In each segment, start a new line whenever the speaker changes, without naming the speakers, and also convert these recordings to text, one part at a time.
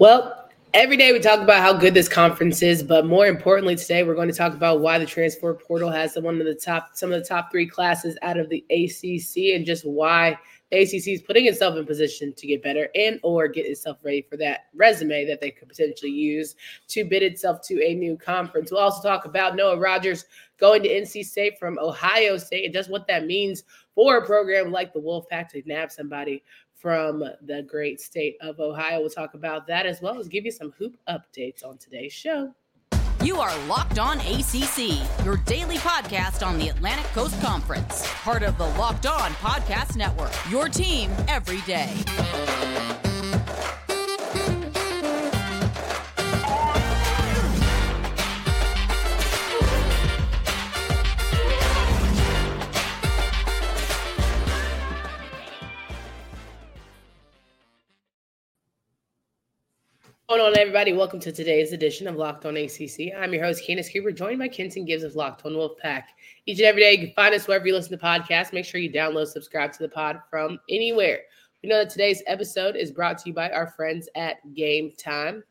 Well, every day we talk about how good this conference is, but more importantly, today we're going to talk about why the transfer portal has one of the top, some of the top three classes out of the ACC, and just why the ACC is putting itself in position to get better and or get itself ready for that resume that they could potentially use to bid itself to a new conference. We'll also talk about Noah Rogers going to NC State from Ohio State and just what that means for a program like the Wolfpack to nab somebody from the great state of Ohio. We'll talk about that as well as give you some hoop updates on today's show.
You are Locked On ACC, your daily podcast on the Atlantic Coast Conference, part of the Locked On Podcast Network. Your team every day.
Going on, everybody? Welcome to today's edition of Locked On ACC. I'm your host, Candace Cooper, joined by Kenton Gibbs of Locked On Wolfpack. Each and every day, you can find us wherever you listen to podcasts. Make sure you download, subscribe to the pod from anywhere. We know that today's episode is brought to you by our friends at Gametime.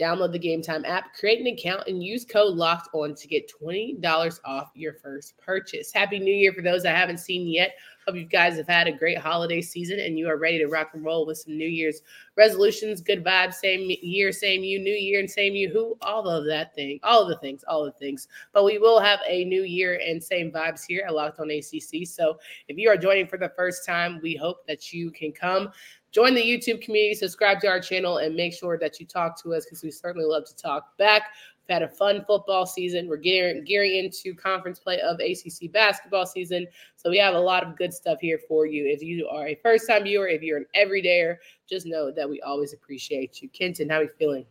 Download the Gametime app, create an account, and use code Locked On to get twenty dollars off your first purchase. Happy New Year for those I haven't seen yet. Hope you guys have had a great holiday season and you are ready to rock and roll with some New Year's resolutions, good vibes, same year, same you, new year, and same you, who, all of that thing, all of the things, all of the things. But we will have a new year and same vibes here at Locked on ACC. So if you are joining for the first time, we hope that you can come join the YouTube community, subscribe to our channel, and make sure that you talk to us because we certainly love to talk back. We've had a fun football season. We're gearing, gearing into conference play of ACC basketball season. So we have a lot of good stuff here for you. If you are a first time viewer, if you're an everydayer, just know that we always appreciate you. Kenton, how are you feeling?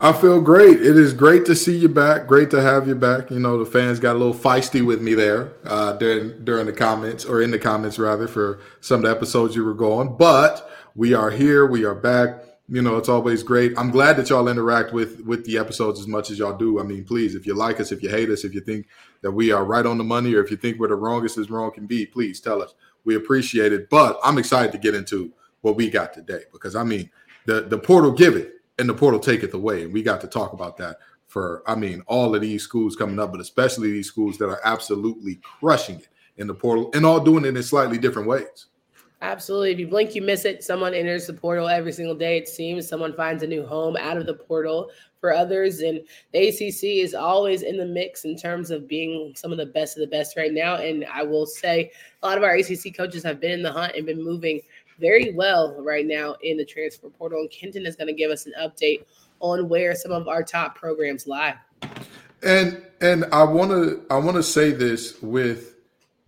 I feel great. It is great to see you back. Great to have you back. You know, the fans got a little feisty with me there uh, during during the comments or in the comments rather for some of the episodes you were going. But we are here. We are back you know, it's always great. I'm glad that y'all interact with with the episodes as much as y'all do. I mean, please, if you like us, if you hate us, if you think that we are right on the money, or if you think we're the wrongest as wrong can be, please tell us. We appreciate it. But I'm excited to get into what we got today because I mean, the the portal give it and the portal take it away, and we got to talk about that for I mean, all of these schools coming up, but especially these schools that are absolutely crushing it in the portal and all doing it in slightly different ways.
Absolutely. If you blink, you miss it. Someone enters the portal every single day, it seems. Someone finds a new home out of the portal for others. And the ACC is always in the mix in terms of being some of the best of the best right now. And I will say a lot of our ACC coaches have been in the hunt and been moving very well right now in the transfer portal. And Kenton is going to give us an update on where some of our top programs lie.
And and I want to I want to say this with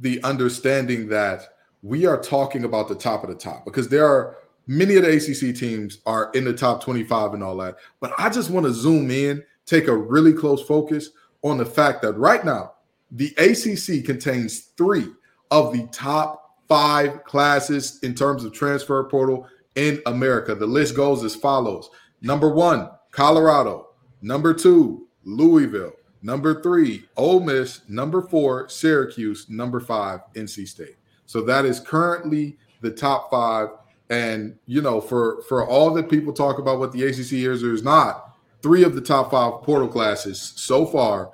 the understanding that we are talking about the top of the top because there are many of the ACC teams are in the top 25 and all that. But I just want to zoom in, take a really close focus on the fact that right now, the ACC contains three of the top five classes in terms of transfer portal in America. The list goes as follows number one, Colorado, number two, Louisville, number three, Ole Miss, number four, Syracuse, number five, NC State. So that is currently the top five. And you know, for for all that people talk about what the ACC is or is not, three of the top five portal classes so far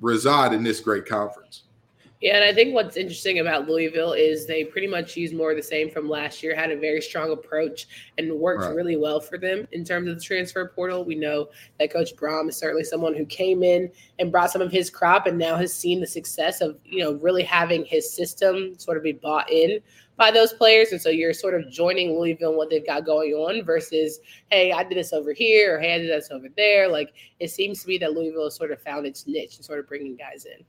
reside in this great conference.
Yeah, and I think what's interesting about Louisville is they pretty much use more of the same from last year, had a very strong approach and worked right. really well for them in terms of the transfer portal. We know that Coach Brohm is certainly someone who came in and brought some of his crop and now has seen the success of, you know, really having his system sort of be bought in by those players. And so you're sort of joining Louisville and what they've got going on versus, hey, I did this over here or hey, I did this over there. Like it seems to be that Louisville has sort of found its niche and sort of bringing guys in.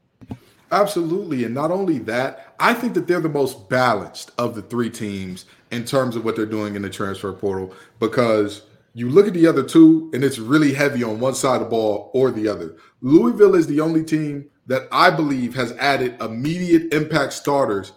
Absolutely. And not only that, I think that they're the most balanced of the three teams in terms of what they're doing in the transfer portal because you look at the other two and it's really heavy on one side of the ball or the other. Louisville is the only team that I believe has added immediate impact starters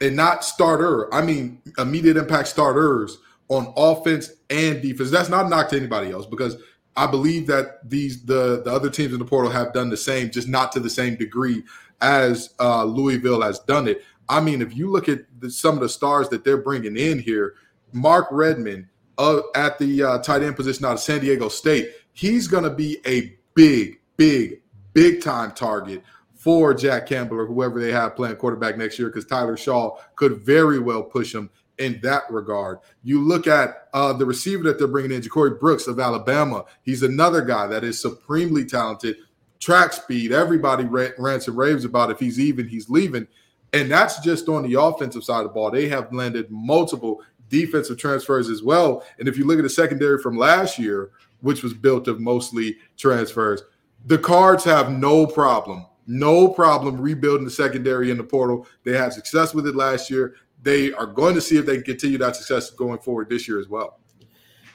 and not starter, I mean immediate impact starters on offense and defense. That's not a knock to anybody else because I believe that these the the other teams in the portal have done the same, just not to the same degree as uh, Louisville has done it. I mean, if you look at the, some of the stars that they're bringing in here, Mark Redman, uh, at the uh, tight end position out of San Diego State. He's going to be a big, big, big time target for Jack Campbell or whoever they have playing quarterback next year because Tyler Shough could very well push him in that regard. You look at uh, the receiver that they're bringing in, Ja'Corey Brooks of Alabama. He's another guy that is supremely talented, track speed. Everybody rants and raves about if he's even, he's leaving. And that's just on the offensive side of the ball. They have landed multiple defensive transfers as well. And if you look at the secondary from last year, which was built of mostly transfers, the Cards have no problem, no problem rebuilding the secondary in the portal. They had success with it last year. They are going to see if they can continue that success going forward this year as well.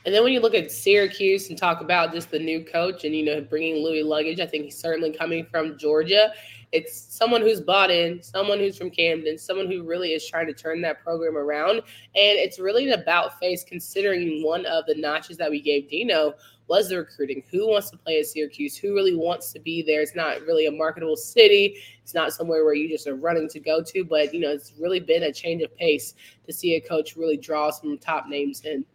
And then when you look at Syracuse and talk about just the new coach and you know bringing Louis Luggage, I think he's certainly coming from Georgia. It's someone who's bought in, someone who's from Camden, someone who really is trying to turn that program around. And it's really an about face considering one of the notches that we gave Dino was the recruiting. Who wants to play at Syracuse? Who really wants to be there? It's not really a marketable city. It's not somewhere where you just are running to go to, but you know, it's really been a change of pace to see a coach really draw some top names in.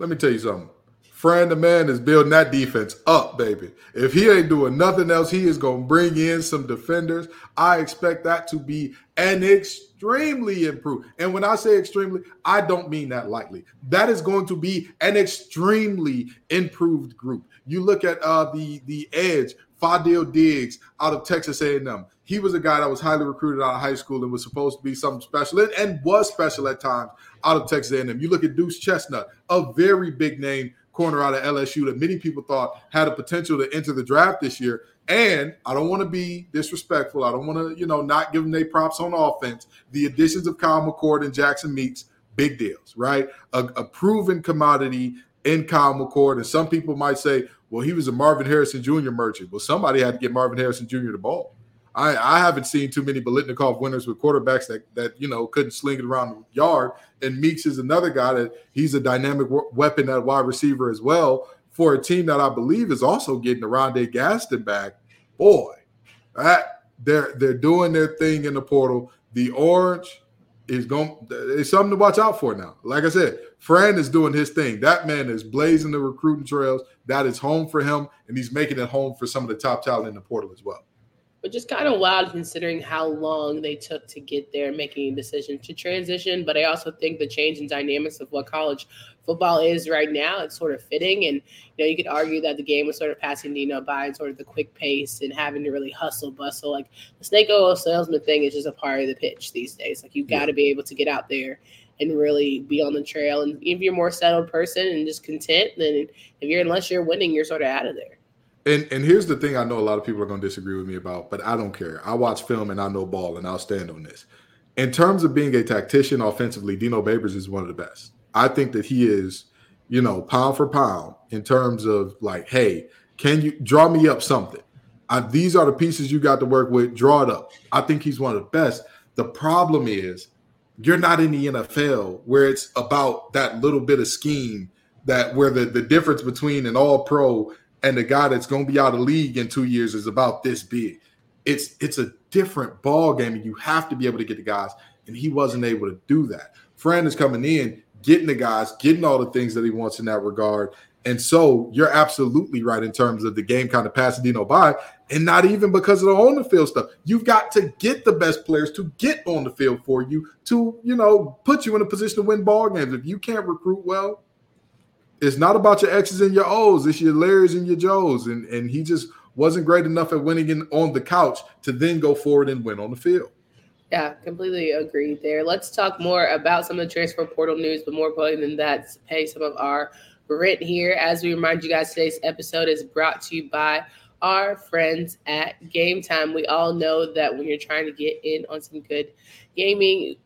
Let me tell you something. Fran the man is building that defense up, baby. If he ain't doing nothing else, he is going to bring in some defenders. I expect that to be an extremely improved. And when I say extremely, I don't mean that lightly. That is going to be an extremely improved group. You look at uh, the the edge, Fadil Diggs out of Texas A&M. He was a guy that was highly recruited out of high school and was supposed to be something special and, and was special at times out of Texas A&M. You look at Deuce Chestnut, a very big name corner out of LSU that many people thought had a potential to enter the draft this year. And I don't want to be disrespectful. I don't want to, you know, not give them their props on offense. The additions of Kyle McCord and Jackson Meeks, big deals, right? A, a proven commodity in Kyle McCord. And some people might say, well, he was a Marvin Harrison Jr. merchant. Well, somebody had to get Marvin Harrison Jr. the ball. I, I haven't seen too many Biletnikoff winners with quarterbacks that that you know couldn't sling it around the yard. And Meeks is another guy that he's a dynamic weapon at wide receiver as well for a team that I believe is also getting Oronde Gadsden back. Boy, that they're they're doing their thing in the portal. The orange is going it's something to watch out for now. Like I said, Fran is doing his thing. That man is blazing the recruiting trails. That is home for him, and he's making it home for some of the top talent in the portal as well
but just kind of wild considering how long they took to get there, making a decision to transition. But I also think the change in dynamics of what college football is right now, it's sort of fitting. And you know, you could argue that the game was sort of passing Dino by and sort of the quick pace and having to really hustle, bustle. Like the snake oil salesman thing is just a part of the pitch these days. Like you've got to be able to get out there and really be on the trail. And if you're a more settled person and just content, then if you're unless you're winning, you're sort of out of there.
And and here's the thing I know a lot of people are going to disagree with me about, but I don't care. I watch film and I know ball and I'll stand on this. In terms of being a tactician offensively, Dino Babers is one of the best. I think that he is, you know, pound for pound in terms of like, hey, can you draw me up something? I, these are the pieces you got to work with. Draw it up. I think he's one of the best. The problem is you're not in the NFL where it's about that little bit of scheme that where the, the difference between an all pro and the guy that's going to be out of league in two years is about this big. It's it's a different ball game, and you have to be able to get the guys. And he wasn't able to do that. Fran is coming in, getting the guys, getting all the things that he wants in that regard. And so you're absolutely right in terms of the game kind of Dino by, and not even because of the on the field stuff. You've got to get the best players to get on the field for you to, you know, put you in a position to win ball games. If you can't recruit well, it's not about your X's and your O's. It's your Larry's and your Joes. And and he just wasn't great enough at winning in, on the couch to then go forward and win on the field.
Yeah, completely agreed there. Let's talk more about some of the transfer portal news, but more importantly than that, pay some of our rent here. As we remind you guys, today's episode is brought to you by our friends at Gametime. We all know that when you're trying to get in on some good gaming,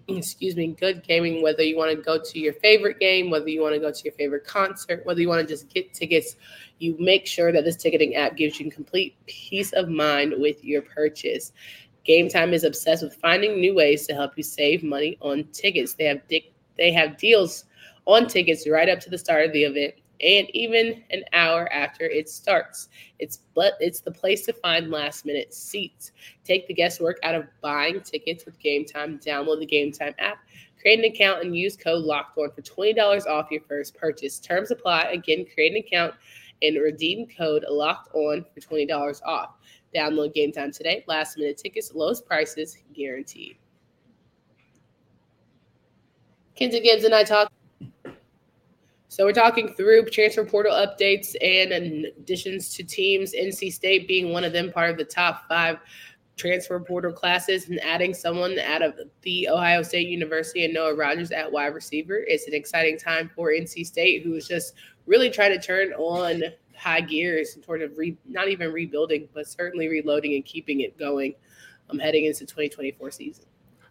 excuse me, good gaming, whether you want to go to your favorite game, whether you want to go to your favorite concert, whether you want to just get tickets, you make sure that this ticketing app gives you complete peace of mind with your purchase. Gametime is obsessed with finding new ways to help you save money on tickets. They have they have deals on tickets right up to the start of the event and even an hour after it starts. It's but it's the place to find last minute seats. Take the guesswork out of buying tickets with Gametime. Download the Gametime app, Create an account and use code locked on for $20 off your first purchase. Terms apply. Again, create an account and redeem code locked on for $20 off. Download game time today. Last minute tickets, lowest prices guaranteed. Kenton Gibbs and I talk. So we're talking through transfer portal updates and additions to teams. NC State being one of them, part of the top five transfer portal classes, and adding someone out of the Ohio State University and Noah Rogers at wide receiver. It's an exciting time for NC State, who is just really trying to turn on high gears and sort of re, not even rebuilding, but certainly reloading and keeping it going. Um, heading into 2024 season.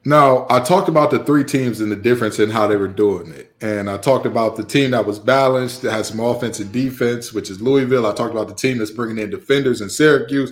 Now, I talked about the three teams and the difference in how they were doing it. And I talked about the team that was balanced, that had some offense and defense, which is Louisville. I talked about the team that's bringing in defenders in Syracuse.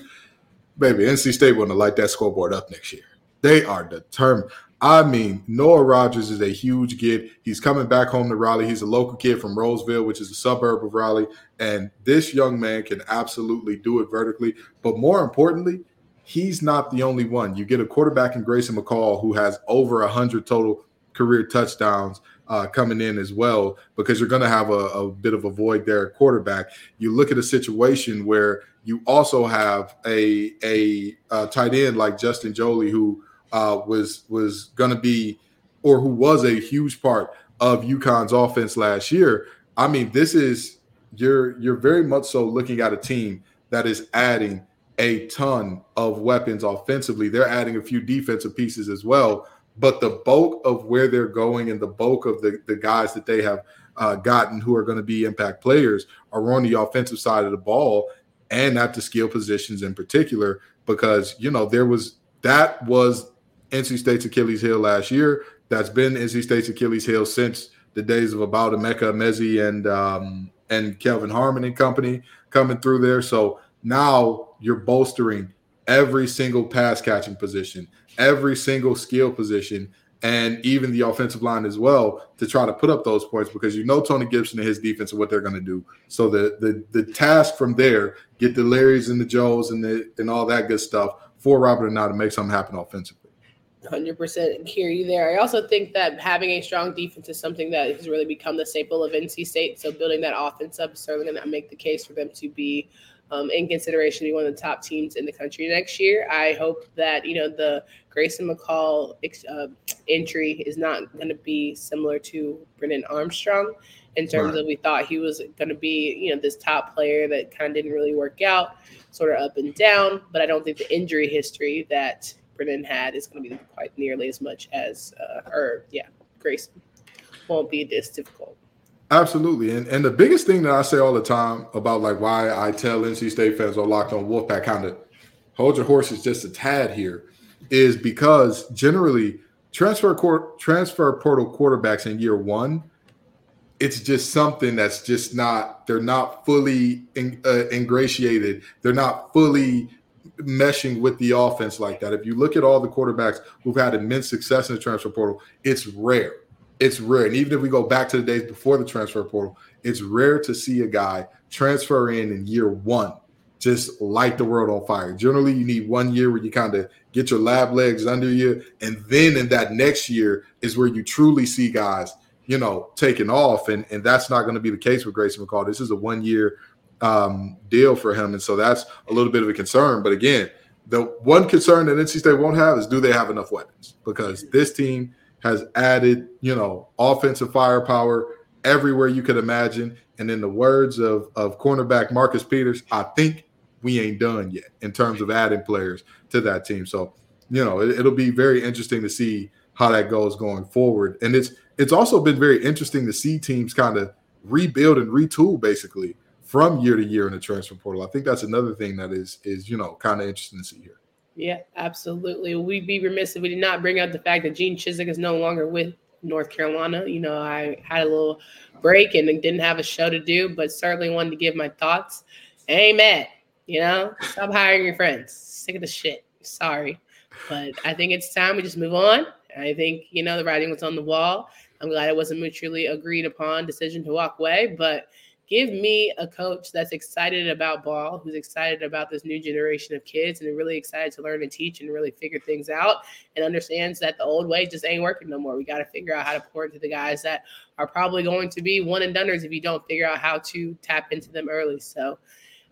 Baby, NC State want to light that scoreboard up next year. They are determined. I mean, Noah Rogers is a huge get. He's coming back home to Raleigh. He's a local kid from Rolesville, which is a suburb of Raleigh. And this young man can absolutely do it vertically. But more importantly, he's not the only one. You get a quarterback in Grayson McCall who has over 100 total career touchdowns uh, coming in as well, because you're going to have a, a, bit of a void there at quarterback. You look at a situation where you also have a, a, a tight end like Justin Joly who – uh, was was going to be, or who was a huge part of UConn's offense last year. I mean, this is you're you're very much so looking at a team that is adding a ton of weapons offensively. They're adding a few defensive pieces as well. But the bulk of where they're going and the bulk of the, the guys that they have uh, gotten who are going to be impact players are on the offensive side of the ball and at the skill positions in particular, because, you know, there was that was NC State's Achilles heel last year. That's been NC State's Achilles heel since the days of about Emeka Emezie and um, and Kelvin Harmon and company coming through there. So now you're bolstering every single pass catching position, every single skill position, and even the offensive line as well to try to put up those points because you know Tony Gibson and his defense and what they're going to do. So the the the task from there, get the Larrys and the Joes and the and all that good stuff for Robert Anae to make something happen offensively.
100% hear you there. I also think that having a strong defense is something that has really become the staple of NC State. So building that offense up is certainly going to make the case for them to be um, in consideration to be one of the top teams in the country next year. I hope that you know the Grayson McCall uh, entry is not going to be similar to Brennan Armstrong in terms right. of we thought he was going to be you know this top player that kind of didn't really work out, sort of up and down. But I don't think the injury history that Brennan had is going to be quite nearly as much as, uh, or yeah, Grayson won't be this difficult.
Absolutely. And and the biggest thing that I say all the time about like why I tell NC State fans or locked on Wolfpack kind of hold your horses just a tad here is because generally transfer court transfer portal quarterbacks in year one, it's just something that's just not they're not fully in, uh, ingratiated. They're not fully meshing with the offense like that. If you look at all the quarterbacks who've had immense success in the transfer portal, it's rare. It's rare. And even if we go back to the days before the transfer portal, it's rare to see a guy transfer in in year one, just light the world on fire. Generally, you need one year where you kind of get your lab legs under you. And then in that next year is where you truly see guys, you know, taking off. And, and that's not going to be the case with Grayson McCall. This is a one year um, deal for him, and so that's a little bit of a concern. But again, the one concern that NC State won't have is do they have enough weapons? Because this team has added, you know, offensive firepower everywhere you could imagine. And in the words of of cornerback Marcus Peters, I think we ain't done yet in terms of adding players to that team. So, you know, it, it'll be very interesting to see how that goes going forward. And it's it's also been very interesting to see teams kind of rebuild and retool basically from year to year in the transfer portal. I think that's another thing that is is you know kind of interesting to see here.
Yeah, absolutely. We'd be remiss if we did not bring up the fact that Gene Chizik is no longer with North Carolina. You know, I had a little break and didn't have a show to do, but certainly wanted to give my thoughts. Amen. You know, stop hiring your friends. Sick of the shit. Sorry. But I think it's time we just move on. I think, you know, the writing was on the wall. I'm glad it was a mutually agreed upon decision to walk away, but give me a coach that's excited about ball, who's excited about this new generation of kids and really excited to learn and teach and really figure things out and understands that the old way just ain't working no more. We got to figure out how to pour into the guys that are probably going to be one and doneers if you don't figure out how to tap into them early. So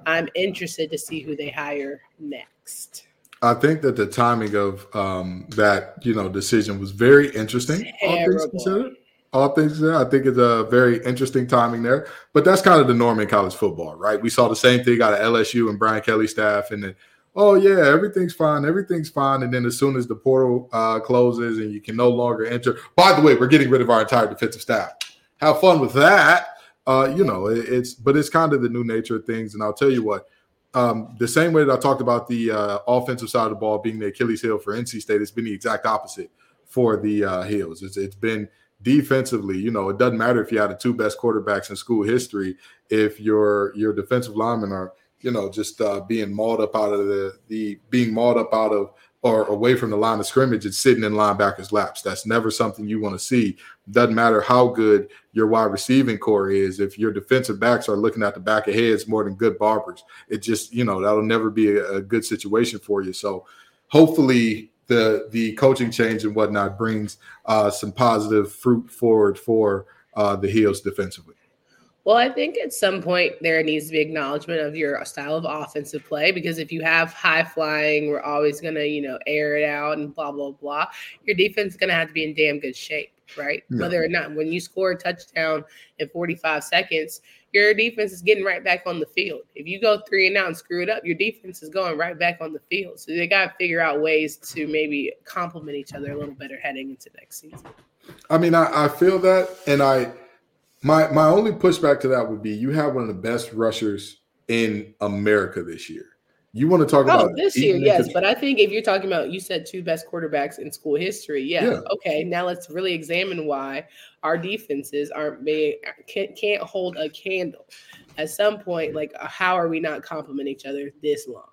I'm interested to see who they hire next.
I think that the timing of um, that you know decision was very interesting.
Terrible.
All things I think it's a very interesting timing there. But that's kind of the norm in college football, right? We saw the same thing out of LSU and Brian Kelly staff, and then oh yeah, everything's fine, everything's fine, and then as soon as the portal uh, closes and you can no longer enter. By the way, we're getting rid of our entire defensive staff. Have fun with that. Uh, you know, it, it's but it's kind of the new nature of things, and I'll tell you what um, the same way that I talked about the uh, offensive side of the ball being the Achilles heel for NC State, it's been the exact opposite for the uh, Heels. It's, it's been defensively. You know, it doesn't matter if you had the two best quarterbacks in school history if your your defensive linemen are you know just uh, being mauled up out of the the being mauled up out of or away from the line of scrimmage and sitting in linebackers' laps. That's never something you want to see. Doesn't matter how good your wide receiving core is. If your defensive backs are looking at the back of heads more than good barbers, it just you know that'll never be a, a good situation for you. So hopefully the the coaching change and whatnot brings uh, some positive fruit forward for uh, the Heels defensively.
Well, I think at some point there needs to be acknowledgement of your style of offensive play because if you have high flying, we're always going to, you know, air it out and blah, blah, blah. Your defense is going to have to be in damn good shape, right? Yeah. Whether or not when you score a touchdown in 45 seconds, your defense is getting right back on the field. If you go three and out and screw it up, your defense is going right back on the field. So they got to figure out ways to maybe complement each other a little better heading into next season.
I mean, I, I feel that, and I my my only pushback to that would be you have one of the best rushers in America this year. You want to talk oh, about
this year, yes, but I think if you're talking about you said two best quarterbacks in school history, yeah, yeah. okay. Now let's really examine why our defenses aren't being can't, can't hold a candle. At some point, like how are we not complimenting each other this long?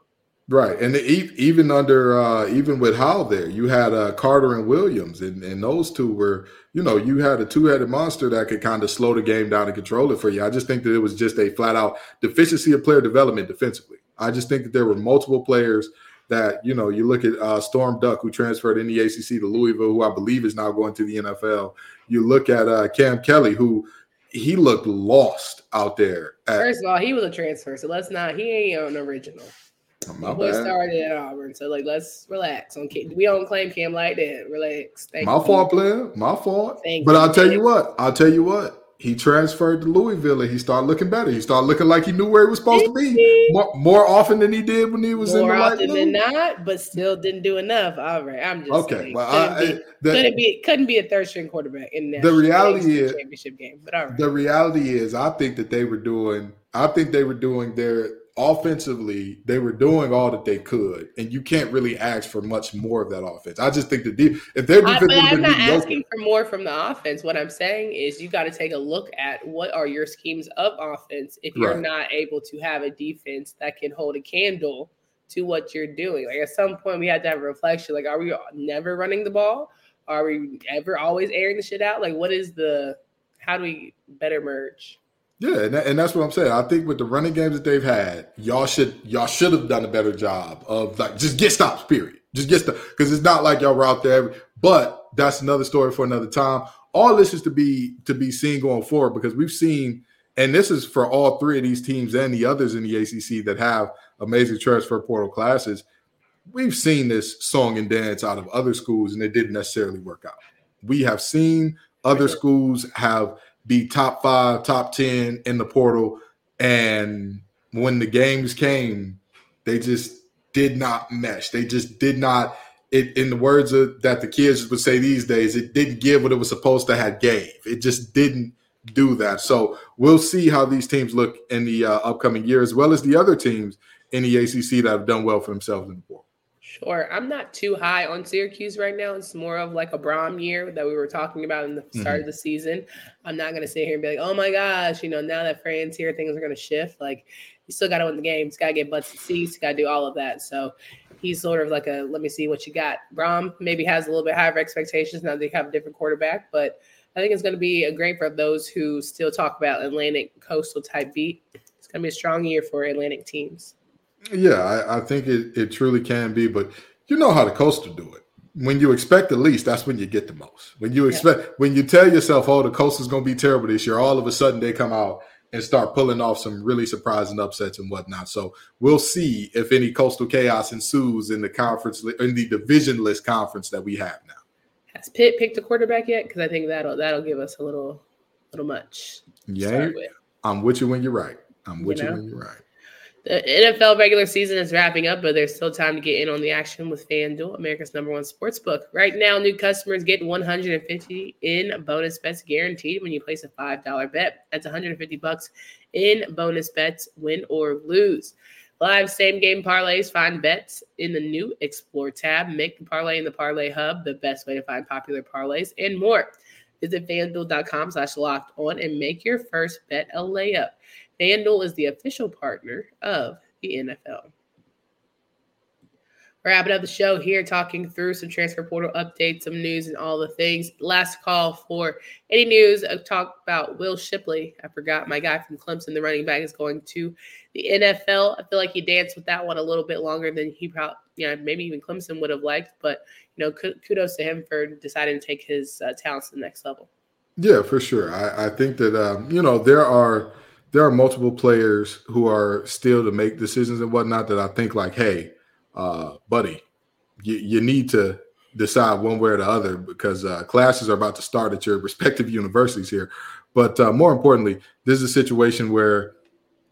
Right, and the, even under uh, even with Howell there, you had uh, Carter and Williams, and, and those two were, you know, you had a two-headed monster that could kind of slow the game down and control it for you. I just think that it was just a flat-out deficiency of player development defensively. I just think that there were multiple players that you know. You look at uh, Storm Duck, who transferred in the ACC to Louisville, who I believe is now going to the NFL. You look at uh, Cam Kelly, who he looked lost out there.
At, First of all, he was a transfer, so let's not. He ain't an original. My boy started at Auburn, so like let's relax. On we don't claim Cam like that. Relax.
Thank My you. fault, player. My fault. Thank but you. I'll tell you what. I'll tell you what. He transferred to Louisville and he started looking better. He started looking like he knew where he was supposed to be more, more often than he did when he was more in the More often
than not, but still didn't do enough. All right, I'm just okay. Saying, well, couldn't, I, be, the, couldn't be couldn't be a third string quarterback in
the reality is championship game. But all right, the reality is, I think that they were doing. I think they were doing their offensively, they were doing all that they could, and you can't really ask for much more of that offense. I just think the deep if they're defense
I, am not asking for more from the offense. What I'm saying is you got to take a look at what are your schemes of offense if you're right. not able to have a defense that can hold a candle to what you're doing. Like at some point, we had to have a reflection. Like, are we never running the ball? Are we ever always airing the shit out? Like, what is the? How do we better merge?
Yeah, and, that, and that's what I'm saying. I think with the running games that they've had, y'all should y'all should have done a better job of like just get stops. Period. Just get stuff because it's not like y'all were out there. But that's another story for another time. All this is to be to be seen going forward because we've seen, and this is for all three of these teams and the others in the ACC that have amazing transfer portal classes. We've seen this song and dance out of other schools, and it didn't necessarily work out. We have seen other schools have be top five, top 10 in the portal. And when the games came, they just did not mesh. They just did not, it in the words of, that the kids would say these days, it didn't give what it was supposed to have gave. It just didn't do that. So we'll see how these teams look in the uh, upcoming year, as well as the other teams in the ACC that have done well for themselves in the portal.
Sure. I'm not too high on Syracuse right now. It's more of like a Brohm year that we were talking about in the start mm-hmm. of the season. I'm not going to sit here and be like, oh my gosh, you know, now that Fran's here, things are going to shift. Like, you still got to win the game. He's got to get butts and seats. Got to do all of that. So he's sort of like a let me see what you got. Brohm maybe has a little bit higher expectations now they have a different quarterback, but I think it's going to be a great for those who still talk about Atlantic coastal type beat. It's going to be a strong year for Atlantic teams.
Yeah, I, I think it, it truly can be, but you know how the coastal do it. When you expect the least, that's when you get the most. When you expect, yeah. when you tell yourself, "Oh, the coast is going to be terrible this year," all of a sudden they come out and start pulling off some really surprising upsets and whatnot. So we'll see if any coastal chaos ensues in the conference in the divisionless conference that we have now.
Has Pitt picked a quarterback yet? Because I think that'll that'll give us a little little much.
Yeah, I'm with you when you're right. I'm with you, know? you when you're right.
The NFL regular season is wrapping up, but there's still time to get in on the action with FanDuel, America's number one sports book. Right now, new customers get 150 in bonus bets guaranteed when you place a $5 bet. That's 150 bucks in bonus bets, win or lose. Live same game parlays, find bets in the new Explore tab. Make the parlay in the Parlay Hub, the best way to find popular parlays, and more. Visit fanduel.com slash locked on and make your first bet a layup. FanDuel is the official partner of the NFL. Wrapping up the show here, talking through some transfer portal updates, some news, and all the things. Last call for any news. I've talked about Will Shipley. I forgot my guy from Clemson, the running back, is going to the NFL. I feel like he danced with that one a little bit longer than he probably, you know, maybe even Clemson would have liked. But you know, kudos to him for deciding to take his uh, talents to the next level.
Yeah, for sure. I, I think that um, you know there are there are multiple players who are still to make decisions and whatnot that I think like, hey, uh, buddy, you, you need to decide one way or the other because uh, classes are about to start at your respective universities here. But uh, more importantly, this is a situation where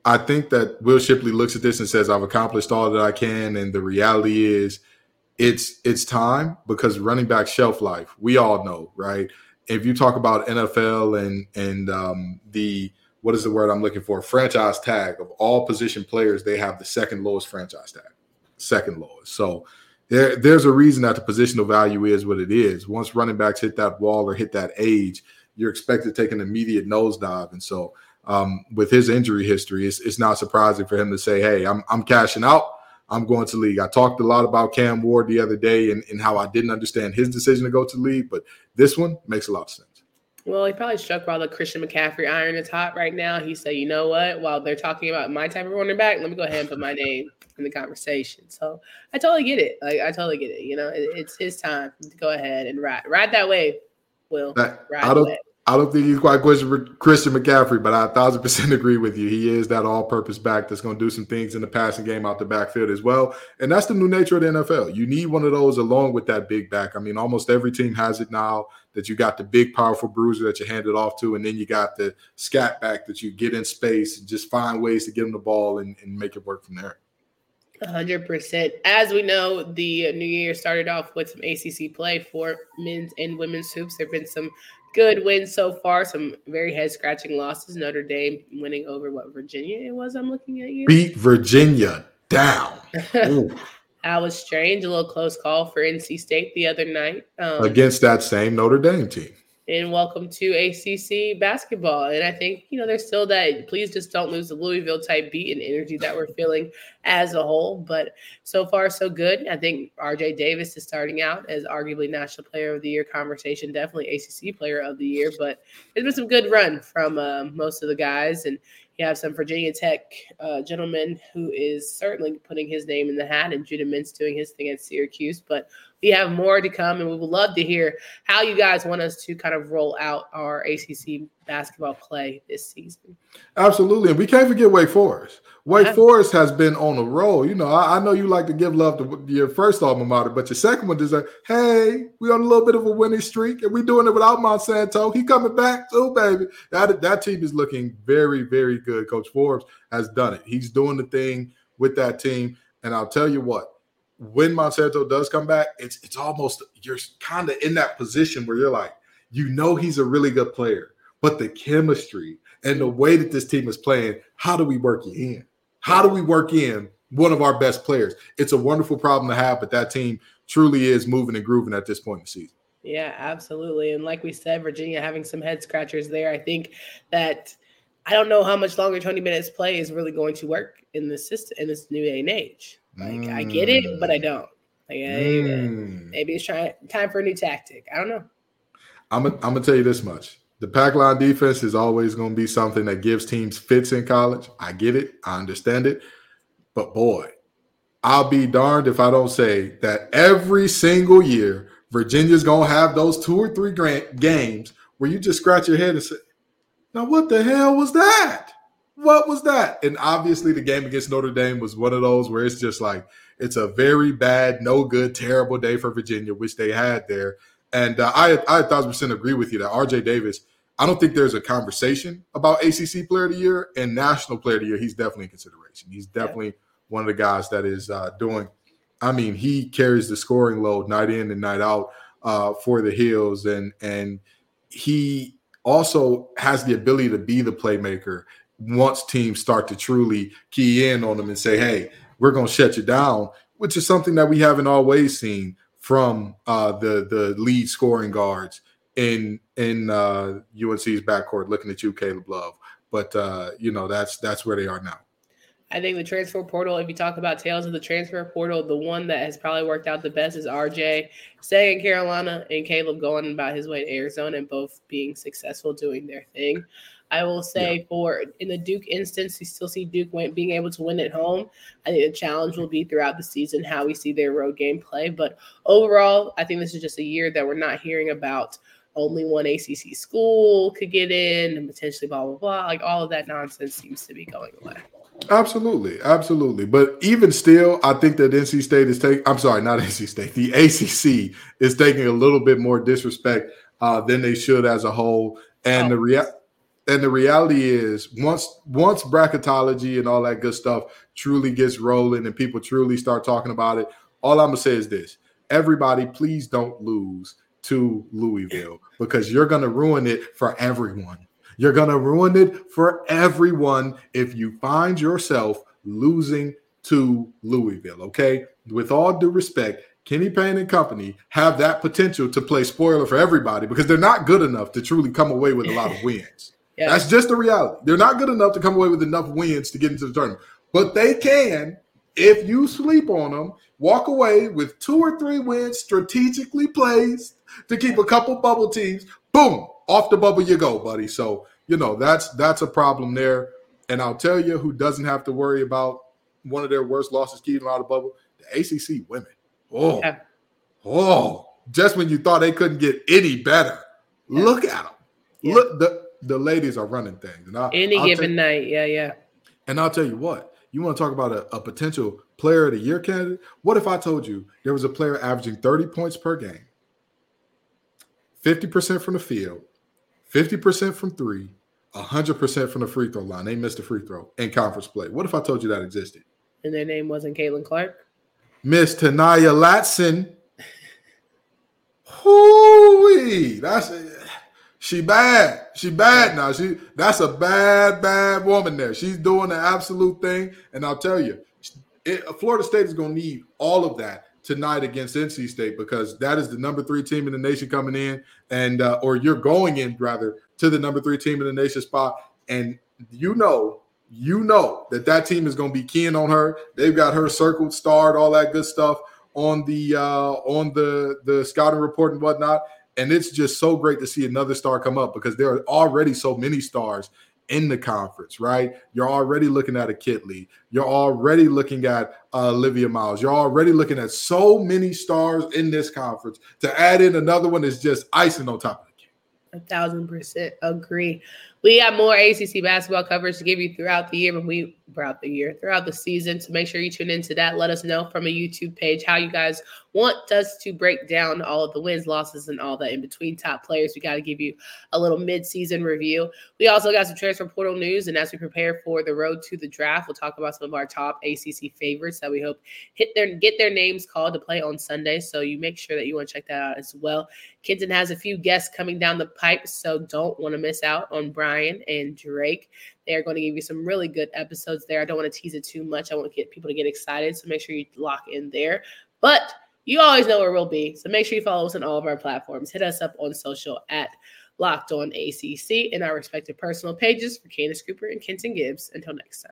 I think that Will Shipley looks at this and says, "I've accomplished all that I can," and the reality is, it's it's time because running back shelf life. We all know, right? If you talk about NFL and and um, the what is the word I'm looking for? Franchise tag of all position players, they have the second lowest franchise tag, second lowest. So there, there's a reason that the positional value is what it is. Once running backs hit that wall or hit that age, you're expected to take an immediate nosedive. And so um, with his injury history, it's, it's not surprising for him to say, "Hey, I'm I'm cashing out." I'm going to league. I talked a lot about Cam Ward the other day and, and how I didn't understand his decision to go to league, but this one makes a lot of sense.
Well, he probably struck while the Christian McCaffrey iron is hot right now. He said, you know what? While they're talking about my type of running back, let me go ahead and put my name in the conversation. So I totally get it. Like I totally get it. You know, it, it's his time to go ahead and ride ride that wave. Will ride
I don't think he's quite Christian McCaffrey, but I a thousand percent agree with you. He is that all-purpose back that's going to do some things in the passing game out the backfield as well. And that's the new nature of the NFL. You need one of those along with that big back. I mean, almost every team has it now. That you got the big, powerful bruiser that you hand it off to, and then you got the scat back that you get in space and just find ways to get him the ball and, and make it work from there.
100%. As we know, the new year started off with some ACC play for men's and women's hoops. There have been some good wins so far. Some very head scratching losses. Notre Dame winning over what Virginia it was. I'm looking at you.
Beat Virginia down.
that was strange. A little close call for NC State the other night
um, against that same Notre Dame team
and welcome to ACC basketball. And I think, you know, there's still that please just don't lose the Louisville type beat and energy that we're feeling as a whole. But so far, so good. I think RJ Davis is starting out as arguably National Player of the Year conversation, definitely ACC Player of the Year. But there's been some good run from uh, most of the guys. And you have some Virginia Tech uh, gentleman who is certainly putting his name in the hat, and Judah Mintz doing his thing at Syracuse. But we have more to come, and we would love to hear how you guys want us to kind of roll out our ACC basketball play this season.
Absolutely, and we can't forget Wake Forest. Wake yeah. Forest has been on a roll. You know, I, I, know you like to give love to your first alma mater, but your second one is like, hey, we on a little bit of a winning streak, and we doing it without Monsanto. He coming back too, baby. That that team is looking very, very good. Coach Forbes has done it. He's doing the thing with that team, and I'll tell you what when Monsanto does come back, it's it's almost you're kind of in that position where you're like, you know, he's a really good player, but the chemistry and the way that this team is playing, how do we work you in? How do we work in one of our best players? It's a wonderful problem to have, but that team truly is moving and grooving at this point in the season.
Yeah, absolutely. And like we said, Virginia having some head scratchers there. I think that I don't know how much longer 20 minutes play is really going to work in this system in this new day and age. Like mm. I get it, but I don't. Like mm. maybe it's trying time for a new tactic. I don't know.
I'm gonna, I'm gonna tell you this much: the pack line defense is always going to be something that gives teams fits in college. I get it, I understand it, but boy, I'll be darned if I don't say that every single year Virginia's going to have those two or three games where you just scratch your head and say, "Now what the hell was that?" What was that? And obviously, the game against Notre Dame was one of those where it's just like it's a very bad, no good, terrible day for Virginia, which they had there. And uh, I, I a thousand percent agree with you that RJ Davis. I don't think there's a conversation about ACC Player of the Year and National Player of the Year. He's definitely in consideration. He's definitely yeah. one of the guys that is uh, doing. I mean, he carries the scoring load night in and night out uh, for the Heels, and and he also has the ability to be the playmaker once teams start to truly key in on them and say, "Hey, we're going to shut you down," which is something that we haven't always seen from uh, the the lead scoring guards in in uh, UNC's backcourt. Looking at you, Caleb Love, but uh, you know that's that's where they are now.
I think the transfer portal, if you talk about tales of the transfer portal, the one that has probably worked out the best is RJ staying in Carolina and Caleb going about his way to Arizona and both being successful doing their thing. I will say yeah. for in the Duke instance, you still see Duke win, being able to win at home. I think the challenge will be throughout the season how we see their road game play. But overall, I think this is just a year that we're not hearing about only one ACC school could get in and potentially blah blah blah. Like all of that nonsense seems to be going away.
Absolutely, absolutely. But even still, I think that NC State is taking. I'm sorry, not NC State. The ACC is taking a little bit more disrespect uh, than they should as a whole. And oh. the real and the reality is once once bracketology and all that good stuff truly gets rolling and people truly start talking about it all i'm gonna say is this. Everybody please don't lose to louisville because you're gonna ruin it for everyone. You're gonna ruin it for everyone if you find yourself losing to louisville okay? With all due respect Kenny Payne and company have that potential to play spoiler for everybody because they're not good enough to truly come away with a lot of wins. Yeah. That's just the reality. They're not good enough to come away with enough wins to get into the tournament, but they can if you sleep on them. Walk away with two or three wins, strategically placed to keep a couple bubble teams. Boom, off the bubble you go, buddy. So you know that's that's a problem there. And I'll tell you who doesn't have to worry about one of their worst losses keeping out of bubble: the ACC women. Oh, yeah. oh, just when you thought they couldn't get any better, yeah. look at them. Yeah. Look the the ladies are running things. And
I, Any I'll given night, yeah, yeah.
And I'll tell you what, you want to talk about a, a, potential player of the year candidate? What if I told you there was a player averaging 30 points per game, 50% from the field, 50% from three, 100% from the free throw line? They missed a free throw in conference play. What if I told you that existed?
And their name wasn't Caitlin Clark?
Miss Ta'Niya Latson. Hooey, that's she bad. She bad now. She that's a bad, bad woman there. She's doing the absolute thing. And I'll tell you, it, Florida State is going to need all of that tonight against NC State because that is the number three team in the nation coming in, and uh, or you're going in rather to the number three team in the nation spot, and you know, you know that that team is going to be keen on her. They've got her circled, starred, all that good stuff on the uh, on the the scouting report and whatnot. And it's just so great to see another star come up because there are already so many stars in the conference, right? You're already looking at a Kitley. You're already looking at uh, Olivia Miles. You're already looking at so many stars in this conference. To add in another one is just icing on top of the cake.
A thousand percent agree. We have more ACC basketball coverage to give you throughout the year, but we throughout the year, throughout the season. So make sure you tune into that. Let us know from a YouTube page how you guys want us to break down all of the wins, losses, and all that in between top players. We got to give you a little mid-season review. We also got some transfer portal news, and as we prepare for the road to the draft, we'll talk about some of our top ACC favorites that we hope hit their get their names called to play on Sunday. So you make sure that you want to check that out as well. Kenton has a few guests coming down the pipe, so don't want to miss out on Brian and Drake. They're going to give you some really good episodes there. I don't want to tease it too much. I want to get people to get excited. So make sure you lock in there. But you always know where we'll be. So make sure you follow us on all of our platforms. Hit us up on social at Locked On ACC and our respective personal pages for Candace Cooper and Kenton Gibbs. Until next time.